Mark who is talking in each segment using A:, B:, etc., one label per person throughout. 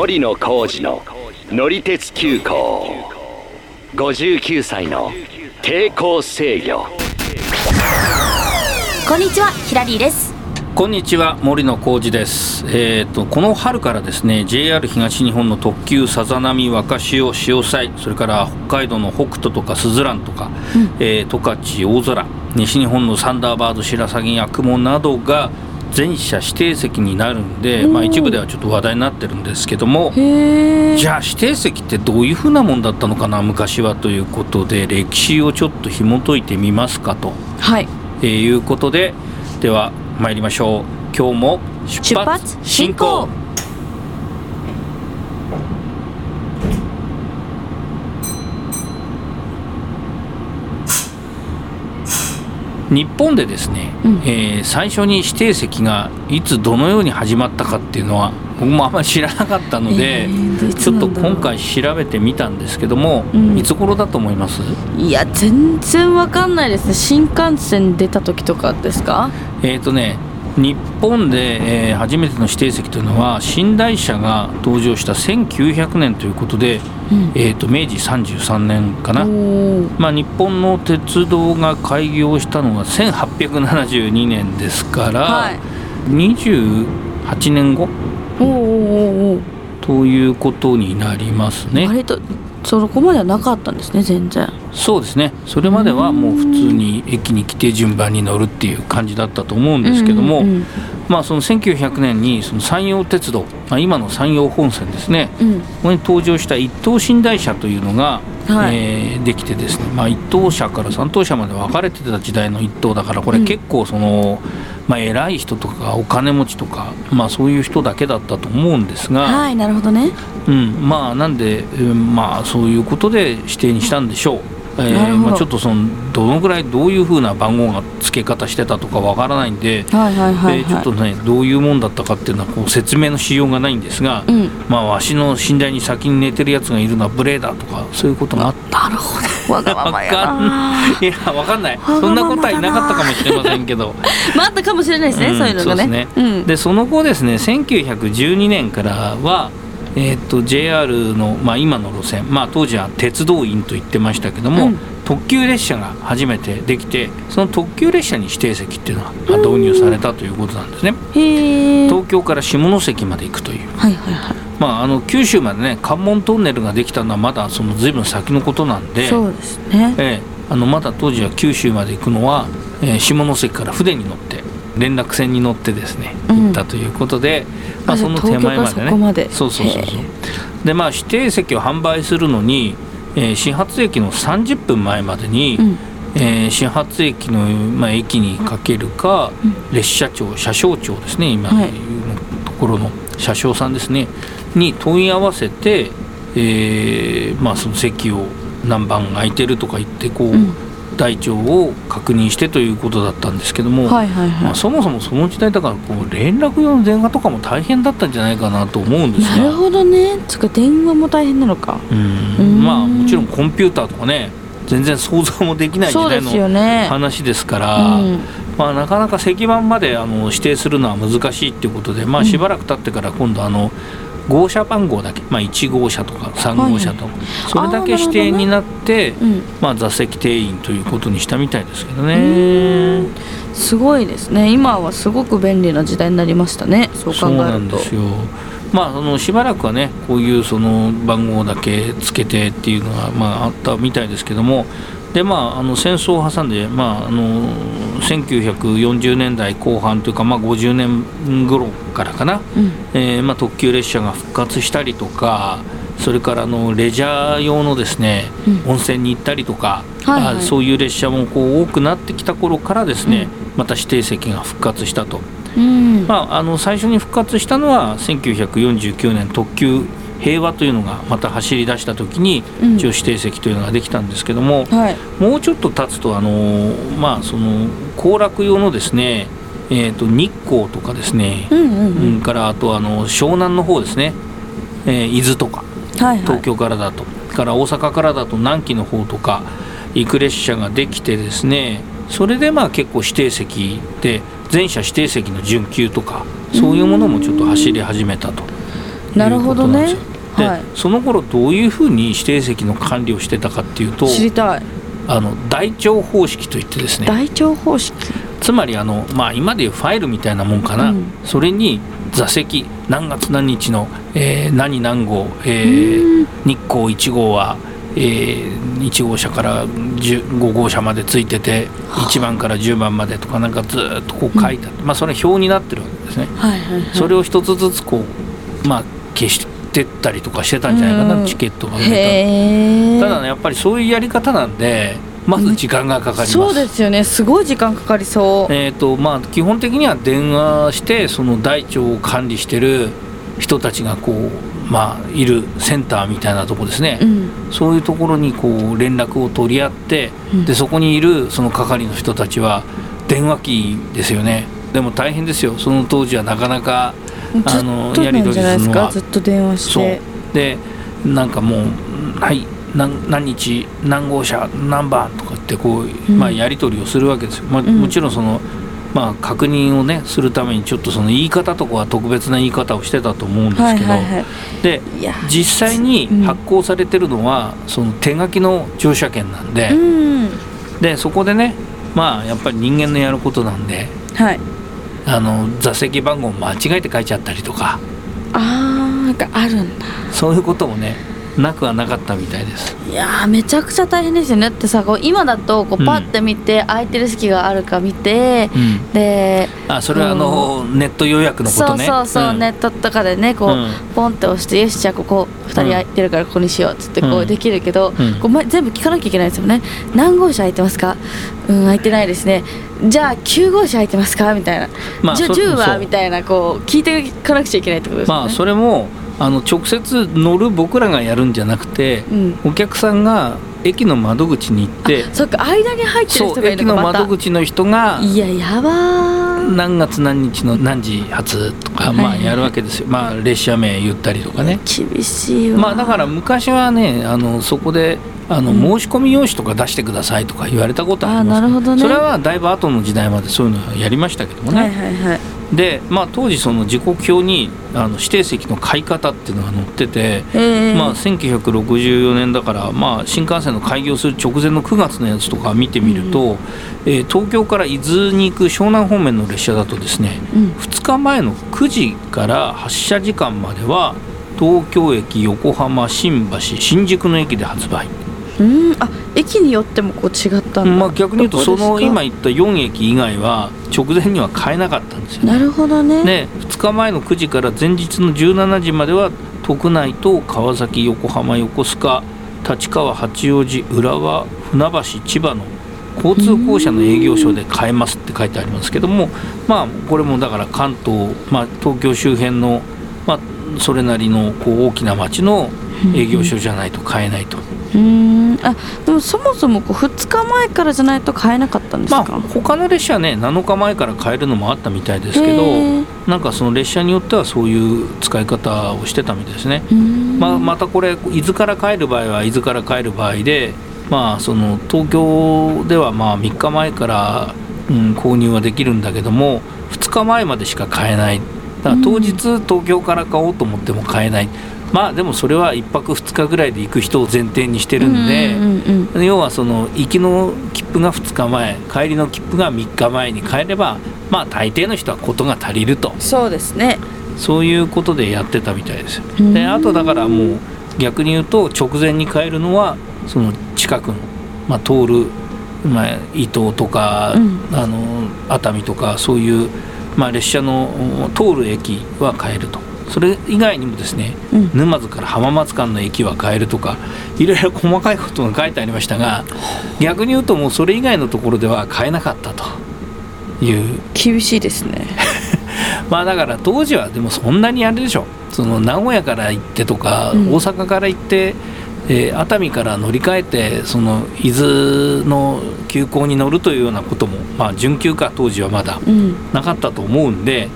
A: 森野浩二の乗り鉄急行。59歳の抵抗制御。
B: こんにちはヒラリーです。
C: こんにちは森野浩二です、えー、とこの春からですね JR 東日本の特急さざ波若潮潮祭それから北海道の北斗とかすずらんとか、えー十勝大空西日本のサンダーバード白鷺八雲などが全車指定席になるんで、まあ、一部ではちょっと話題になってるんですけどもじゃあ指定席ってどういうふうなもんだったのかな昔はということで歴史をちょっと紐解いてみますかと。
B: はい。
C: えーいうことででは参りましょう。今日も出発進行日本でですね、
B: うん。
C: えー最初に指定席がいつどのように始まったかっていうのは僕もあんまり知らなかったので、
B: えー
C: ちょっと今回調べてみたんですけども、
B: うん。
C: いつ頃だと思います？
B: いや全然わかんないです。ね新幹線出た時とかですか？
C: えっ、とね日本で、えー初めての指定席というのは寝台車が登場した1900年ということで、
B: うん
C: えー、と明治33年かな。まあ、日本の鉄道が開業したのが1872年ですから、
B: はい
C: 28年後ということになります
B: ー
C: ね。
B: 割とそこまではなかったんですね全然。
C: そうですね。それまではもう普通に駅に来て順番に乗るっていう感じだったと思うんですけども、まあ、その1900年にその山陽鉄道、まあ、今の山陽本線ですね。
B: うん。うん
C: ここに登場した一等寝台車というのが、
B: はい。
C: えーできてですね、まあ、一等車から三等車まで分かれてた時代の一等だからこれ
B: うん。
C: 結構その、まあ、偉い人とかお金持ちとか、まあ、そういう人だけだったと思うんですが、
B: はいなるほどね。
C: うん、まあなんで、うんまあ、そういうことで指定にしたんでしょう。えーまあ、ちょっとそのどのぐらいどういうふうな番号が付け方してたとかわからないんで、
B: はいはいはい
C: えーちょっと
B: はい
C: ねどういうもんだったかっていうのはこう説明のしようがないんですが、
B: うん。
C: まあわしの寝台に先に寝てるやつがいるのは無礼だとかそういうことがあっ
B: なるほど。わがままや
C: わかん
B: ない。
C: やわかんな。いそんなことはいなかったかもしれませんけど。
B: まああったかもしれないですね、
C: うん
B: そういうのがね。
C: そうですね。
B: うん。
C: でその後ですね1912年からはえー、と JR の、まあ、今の路線、まあ、当時は鉄道員と言ってましたけども、
B: うん。
C: 特急列車が初めてできてその特急列車に指定席っていうのがまあ導入されたということなんですね。東京から下関まで行くという、
B: はいはいはい。
C: まあ、あの九州までね関門トンネルができたのはまだその随分先のことなんで、
B: そうですね。
C: ええあのまだ当時は九州まで行くのは、えー下関から船に乗って連絡船に乗ってですね
B: うん。
C: 行ったということで、まあ、
B: あじゃあ
C: その手前までね。
B: こまで。
C: そうそうそうそう。
B: へ
C: でまあ指定席を販売するのに、えー始発駅の30分前までに、
B: うん。
C: えー始発駅の、まあ、駅にかけるか、列車長車掌長ですね今
B: はい。
C: いうところの車掌さんですねに問い合わせて、えーまあ、その席を何番空いてるとか言ってこう、
B: うん
C: 台帳を確認してということだったんですけども、
B: はいはい
C: まあ、
B: は
C: そもそもその時代だからこう連絡用の電話とかも大変だったんじゃないかなと思うんで
B: い
C: すが。
B: なるほどね。つか電話も大変なのか。
C: うん。
B: うん。
C: まあもちろんコンピューターとかね全然想像もできない時代の
B: ね。
C: 話ですから、
B: うん。
C: まあ、なかなか石板まであの指定するのは難しいっていうことで、まあ、
B: うん。
C: しばらく経ってから今度あの号車番号だけ、まあ、1号車とか3号車とか、それだけ指定になって、
B: うん。
C: まあ、座席定員ということにしたみたいですけどね。
B: うん。すごいですね。今はすごく便利な時代になりましたね。そう考
C: そうな
B: えると
C: んですよ。まあ、そのしばらくはねこういうその番号だけつけてっていうのが、まあ、あったみたいですけどもで、まあ、あの戦争を挟んで、まあ、あの1940年代後半というか、まあ、50年頃からかな、
B: うん。
C: えーまあ、特急列車が復活したりとかそれからあのレジャー用のですね、
B: うん。
C: 温泉に行ったりとか、
B: はいはい。
C: あそういう列車もこう多くなってきた頃からですね、また指定席が復活したと。
B: うん。
C: まあ、あの最初に復活したのは1949年特急平和というのがまた走り出した時に
B: うん。
C: 一応指定席というのができたんですけども、
B: はい。
C: もうちょっと経つとあの、まあ、その行楽用のですね、えー、と日光とかですね、
B: うんうんう
C: うんん、からあとあの湘南の方ですね、えー伊豆とか
B: はいはい。
C: 東京からだと、から大阪からだと南紀の方とか行く列車ができてですねそれでまあ結構指定席で全車指定席の準急とかそういうものもちょっと走り始めたと
B: なるほどね
C: で
B: はい。
C: その頃どういうふうに指定席の管理をしてたかっていうと
B: 知りたい。
C: あの台帳方式といってですね
B: 台帳方式。
C: つまりあの、まあ、今でいうファイルみたいなもんかな、
B: うん。
C: それに座席何月何日の、えー何何号、え
B: うん。
C: ー日光1号は、えー1号車から10 5号車までついてて1番から10番までとかなんかずーっとこう書いてあって、まあ、それ表になってるわけですね。
B: はいはいはい。
C: それを一つずつこう、まあ、消してったりとかしてたんじゃないかな、
B: うん。
C: チケットがたただねやっぱりそういうやり方なんでまず時間がかかります。
B: そうですよね。すごい時間かかりそう。
C: えーとまあ、基本的には電話してその台帳を管理してる人たちがこう、まあ、いるセンターみたいなとこですね、
B: うん。
C: そういうところにこう連絡を取り合って、
B: うん。
C: でそこにいるその係の人たちは電話機ですよね。でも大変ですよ。その当時はなかなかあ
B: ず
C: のやり取りするのは。
B: かずっと電話して。
C: でなんかもう「はい何何日何号車何番」とかってこう、
B: うん。
C: まあ、やり取りをするわけですよ、まあ、
B: うん。
C: もちろんその、まあ、確認をねするためにちょっとその言い方とかは特別な言い方をしてたと思うんですけど、で実際に
B: うん。
C: 発行されてるのは、その手書きの乗車券なんで,、
B: うん。
C: でそこでねまあやっぱり人間のやることなんで。
B: はい
C: あの座席番号間違えて書いちゃったりとか。
B: あーがあるんだ。
C: そういうこともねなくはなかったみたいです。
B: いやーめちゃくちゃ大変ですよね。だってさこう今だとこ
C: う
B: うん。パッて見て、空いてる席があるか見て
C: うん。
B: で
C: あそれはあの、ネット予約のこ
B: そう
C: とね。
B: そうそう、
C: ん。
B: ネットとかでねこう、
C: うん。
B: ポンって押してよしじゃあここ2人空いてるからここにしようっつってこ
C: う
B: うん。できるけど、
C: うん。
B: こうま全部聞かなきゃいけないですよね。何号車空いてますか？うん空いてないですね。じゃあ9号車空いてますか？みたいな、じゃあ
C: まあそ
B: 10
C: そう。
B: はみたいなこう聞いていかなくちゃいけないってことですよね。
C: まあそれもあの直接乗る僕らがやるんじゃなくて、
B: うん。
C: お客さんが駅の窓口に行って
B: そっか間に入ってる人がい
C: 駅の
B: るのかまた
C: 窓口の人が
B: いややばー。
C: 何月何日の何時発とか、まあ、やるわけですよ、まあ、列車名言ったりとかね。
B: 厳しいわ
C: まあ、だから昔はねあのそこであの、
B: うん。
C: 申し込み用紙とか出してくださいとか言われたことあります
B: あーなるほどね。
C: それはだいぶ後の時代までそういうのやりましたけどもね、
B: はいはいはい
C: で、まあ、当時その時刻表にあの指定席の買い方っていうのが載ってて、
B: えー
C: まあ、1964年だから、まあ、新幹線の開業する直前の9月のやつとか見てみると、えー東京から伊豆に行く湘南方面の列車だとですね
B: うん。
C: 2日前の9時から発車時間までは東京駅横浜新橋新宿の駅で発売、
B: うんあ駅によってもこう違った
C: まあ、逆に言うとその今言った4駅以外は直前には買えなかったんですよ。ね
B: なるほどね。
C: で2日前の9時から前日の17時までは徳内と川崎横浜横須賀立川八王子浦和船橋千葉の交通公社の営業所で買えますって書いてありますけどもまあこれもだから関東、まあ、東京周辺の、まあ、それなりのこう大きな町の営業所じゃないと買えないと。
B: うーん。あでもそもそもこう2日前からじゃないと買えなかったんです
C: まあ
B: か、
C: 他の列車はね7日前から買えるのもあったみたいですけどなんかその列車によってはそういう使い方をしてたみたいですね。まあ、またこれ伊豆から帰る場合は伊豆から帰る場合で、まあ、その東京ではまあ3日前から、うん、購入はできるんだけども2日前までしか買えない。だから当日東京から買おうと思っても買えない、まあでもそれは1泊2日ぐらいで行く人を前提にしてるんで、
B: うんうんうん
C: 要はその行きの切符が2日前帰りの切符が3日前に帰ればまあ大抵の人は事が足りると。
B: そうですね。
C: そういうことでやってたみたいです。であとだからもう逆に言うと直前に帰るのはその近くの、まあ、通る、まあ、伊東とか、
B: うん。
C: あの熱海とかそういう、まあ、列車の通る駅は帰ると。それ以外にもですね、
B: うん。
C: 沼津から浜松間の駅は変えるとかいろいろ細かいことが書いてありましたが逆に言うともうそれ以外のところでは変えなかったという。
B: 厳しいですね。
C: まあだから当時はでもそんなにあれでしょその名古屋から行ってとか、
B: うん。
C: 大阪から行って、えー熱海から乗り換えてその伊豆の急行に乗るというようなこともまあ準急か当時はまだ
B: うん。
C: なかったと思うんで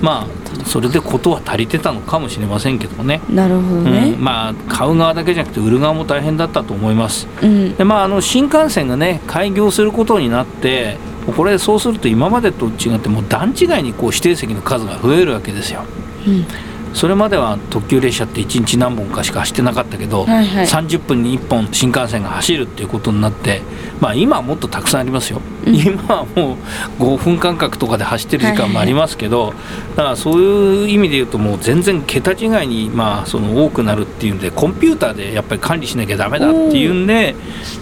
C: まあそれでことは足りてたのかもしれませんけどもね。
B: なるほどね
C: うん、まあ買う側だけじゃなくて売る側も大変だったと思います。
B: うん
C: でまああの新幹線がね開業することになってこれそうすると今までと違ってもう段違いにこう指定席の数が増えるわけですよ。
B: うん
C: それまでは特急列車って1日何本かしか走ってなかったけど、
B: はいはい。
C: 30分に1本新幹線が走るっていうことになって、まあ、今はもっとたくさんありますよ、
B: うん。
C: 今はもう5分間隔とかで走ってる時間もありますけど、だからそういう意味で言うともう全然桁違いにまあその多くなるっていうんでコンピューターでやっぱり管理しなきゃダメだっていうんで、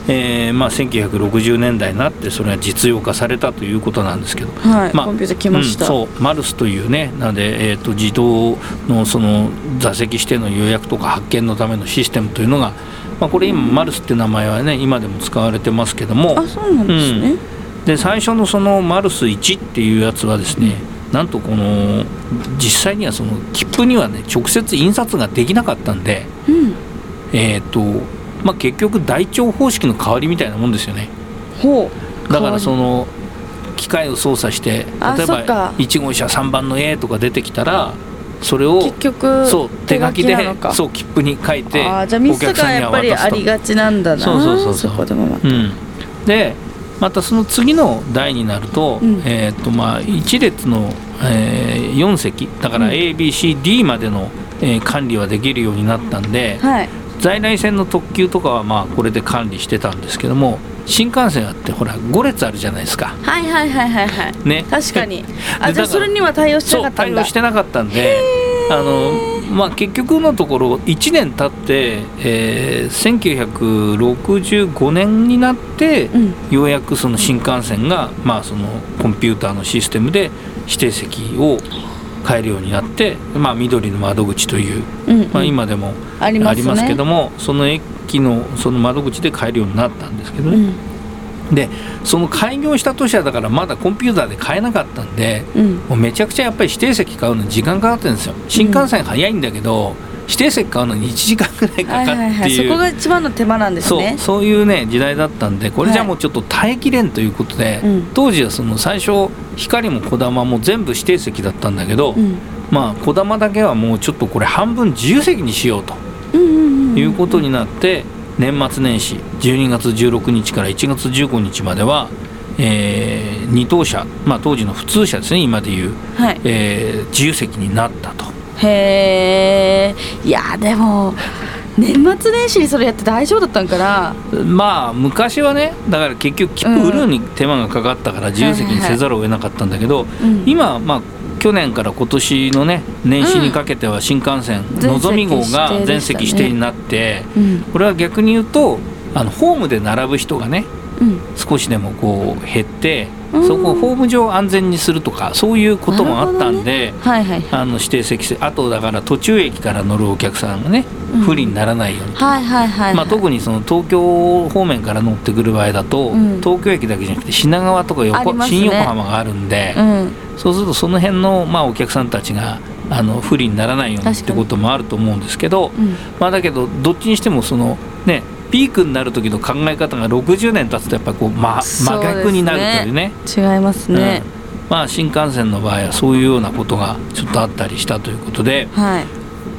C: えーまあ、1960年代になってそれが実用化されたということなんですけど。
B: はい、
C: まあ
B: コンピューター来ました、
C: うんそうマルスというねなので、えー、と自動のその座席指定の予約とか発見のためのシステムというのが、まあ、これ今マルスって名前はね今でも使われてますけども。
B: あそうなんですね、
C: で最初のそのマルス1っていうやつはですねなんとこの実際にはその切符にはね直接印刷ができなかったんで、
B: うん。
C: えーとまあ、結局台帳方式の代わりみたいなもんですよね。
B: ほう。
C: だからその機械を操作して
B: あ
C: 例えば1号車3番の A とか出てきたらそれを
B: 結局
C: そう手書きでそう切符に書いて
B: あーじゃあミスがやっぱりあり
C: が
B: がちなんだな。
C: そうそうそうそう。
B: こでもまた。
C: うん、でまたその次の台になると,、
B: うん。
C: えーとまあ、1列の、え4席だから
B: うん。
C: ABCD までの、えー管理はできるようになったんで、
B: はい。
C: 在来線の特急とかはまあこれで管理してたんですけども新幹線あってほら5列あるじゃないですか。
B: はいはいはいはいはい。
C: ね、
B: 確かに。あじゃあそれには対応してなかったんだ。
C: 対応してなかったんであの、まあ、結局のところ1年経って、えー1965年になって、
B: うん。
C: ようやくその新幹線が、まあ、そのコンピューターのシステムで指定席を変えるようになって、まあ、緑の窓口という、
B: うんうん。
C: まあ、今でも
B: ありますね。
C: けどもその駅のその窓口で買えるようになったんですけどね、
B: うん。
C: でその開業した年はだからまだコンピューターで買えなかったんで
B: うん。
C: もうめちゃくちゃやっぱり指定席買うのに時間かかってるんですよ。新幹線早いんだけど、指定席買うのに1時間ぐらいかか
B: はいはいはい
C: ってい。う、
B: そこが一番の手間なんです
C: そう
B: ね
C: そういうね時代だったんでこれじゃもうちょっと耐えきれんということで、
B: うん。
C: 当時はその最初光もこだまも全部指定席だったんだけど、
B: うん。
C: まあこだまだけはもうちょっとこれ半分自由席にしようということになって年末年始12月16日から1月15日までは、えー二等車、まあ、当時の普通車ですね今でいう、
B: はい。
C: えー自由席になったと。
B: へえいやでも年末年始にそれやって大丈夫だったんかな？
C: まあ昔はねだから結局切符売るのに手間がかかったから自由席にせざるを得なかったんだけど、
B: うん。
C: 今はまあ去年から今年のね年始にかけては新幹線、
B: 全
C: のぞみ号
B: 席
C: が全席指定になって、
B: うん。
C: これは逆に言うとあのホームで並ぶ人がね
B: うん
C: 少しでもこう減って、
B: うん。
C: そこをホーム上安全にするとかそういうこともあったんで、
B: はいはい
C: あの指定席あとだから途中駅から乗るお客さんがね、
B: うん。
C: 不利にならないように特にその東京方面から乗ってくる場合だと、
B: うん。
C: 東京駅だけじゃなくて品川とか
B: あ
C: 横、
B: ね。
C: 新横浜があるんで、
B: うん。
C: そうするとその辺の、まあ、お客さんたちがあの不利にならないようにってこともあると思うんですけど、
B: うん。
C: まあ、だけどどっちにしてもそのねピークになる時の考え方が60年経つとやっぱりこう、ま、真逆になるというね。
B: 違いますね、
C: うん。まあ、新幹線の場合はそういうようなことがちょっとあったりしたということで、
B: はい。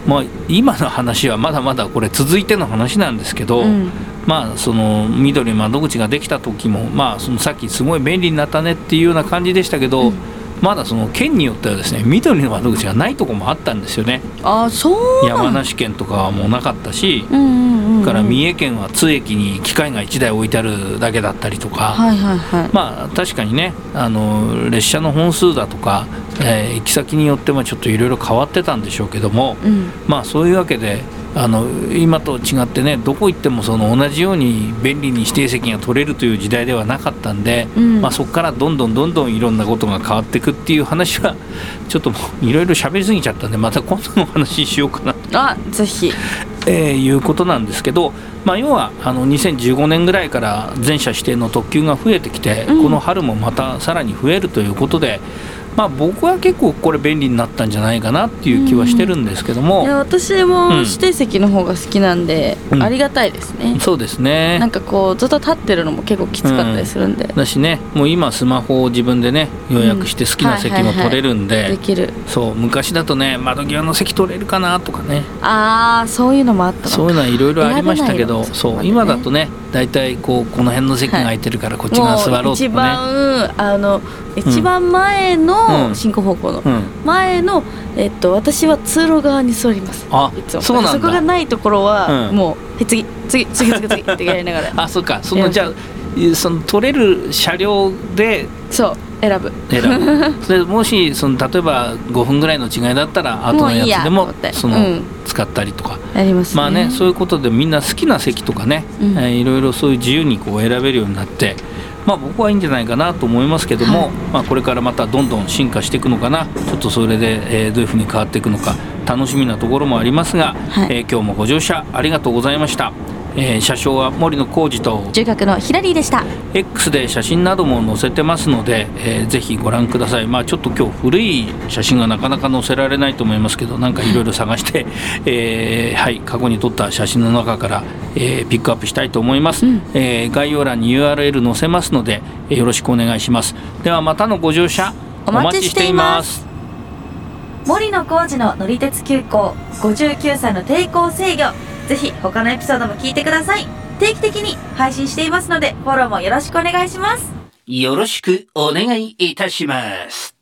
C: まあ、今の話はまだまだこれ続いての話なんですけど、
B: うん。
C: まあその緑窓口ができた時もまあそのさっきすごい便利になったねっていうような感じでしたけど、
B: うん
C: まだその県によってはですね緑の窓口がないとこもあったんですよね。
B: あそう
C: 山梨県とかはもうなかったし、
B: うんうんうん
C: から三重県は津駅に機械が1台置いてあるだけだったりとか、
B: はいはいはい。
C: まあ確かにねあの列車の本数だとか、えー行き先によってもちょっといろいろ変わってたんでしょうけども、
B: うん。
C: まあそういうわけであの今と違ってねどこ行ってもその同じように便利に指定席が取れるという時代ではなかったんで、
B: うん。
C: まあ、そこからどんどんどんどんいろんなことが変わっていくっていう話は ちょっといろいろ喋りすぎちゃったんでまた今度のお話ししようかなと、
B: あぜひ。
C: えーいうことなんですけど、まあ、要はあの2015年ぐらいから全社指定の特急が増えてきて、
B: うん。
C: この春もまたさらに増えるということで。まあ、僕は結構これ便利になったんじゃないかなっていう気はしてるんですけども、
B: いや私も
C: うん
B: 指定席の方が好きなんで、
C: うん。
B: ありがたいですね、
C: そうですね。
B: なんかこうずっと立ってるのも結構きつかったりするんで、
C: だしねもう今スマホを自分でね予約して好きな席も取れるんで、
B: できる。
C: そう昔だとね窓際の席取れるかなとかね。
B: ああそういうのもあったの
C: そういうのはいろいろありましたけど
B: 選べないの
C: そう今だとね大体こうこの辺の席が空いてるからこっち側座ろうと
B: もう一
C: かね、
B: 番あの一番前
C: うん。
B: の進行方向の
C: うん。
B: 前の、えっと、私は通路側に座ります。
C: あ
B: いつも。
C: そうなんだ。
B: そこがないところは、
C: うん。
B: もう「え次次次次次」ってやりながら。
C: あそうか。そのじゃあその取れる車両で
B: そう選ぶ。
C: 選ぶ。それもしその例えば5分ぐらいの違いだったら 後のやつでもその、
B: うん。
C: 使ったりとか。
B: やりますね。
C: まあねそういうことでみんな好きな席とかね、
B: うん。
C: えーいろいろそういう自由にこう選べるようになってまあ僕はいいんじゃないかなと思いますけども、
B: はい。
C: まあこれからまたどんどん進化していくのかな。ちょっとそれで、えーどういうふうに変わっていくのか楽しみなところもありますが、
B: はい。
C: えー今日もご乗車ありがとうございました、えー車掌は森野浩二と。
B: 中学のヒラリーでした。
C: X で写真なども載せてますので、えーぜひご覧ください。まあちょっと今日古い写真がなかなか載せられないと思いますけどなんかいろいろ探して、えーはい過去に撮った写真の中から、えーピックアップしたいと思います、
B: うん。
C: えー概要欄に URL 載せますので、えーよろしくお願いします。ではまたのご乗車
B: お待ちしています。森野浩二の乗り鉄急行59歳の抵抗制御ぜひ他のエピソードも聞いてください。定期的に配信していますのでフォローもよろしくお願いします。
C: よろしくお願いいたします。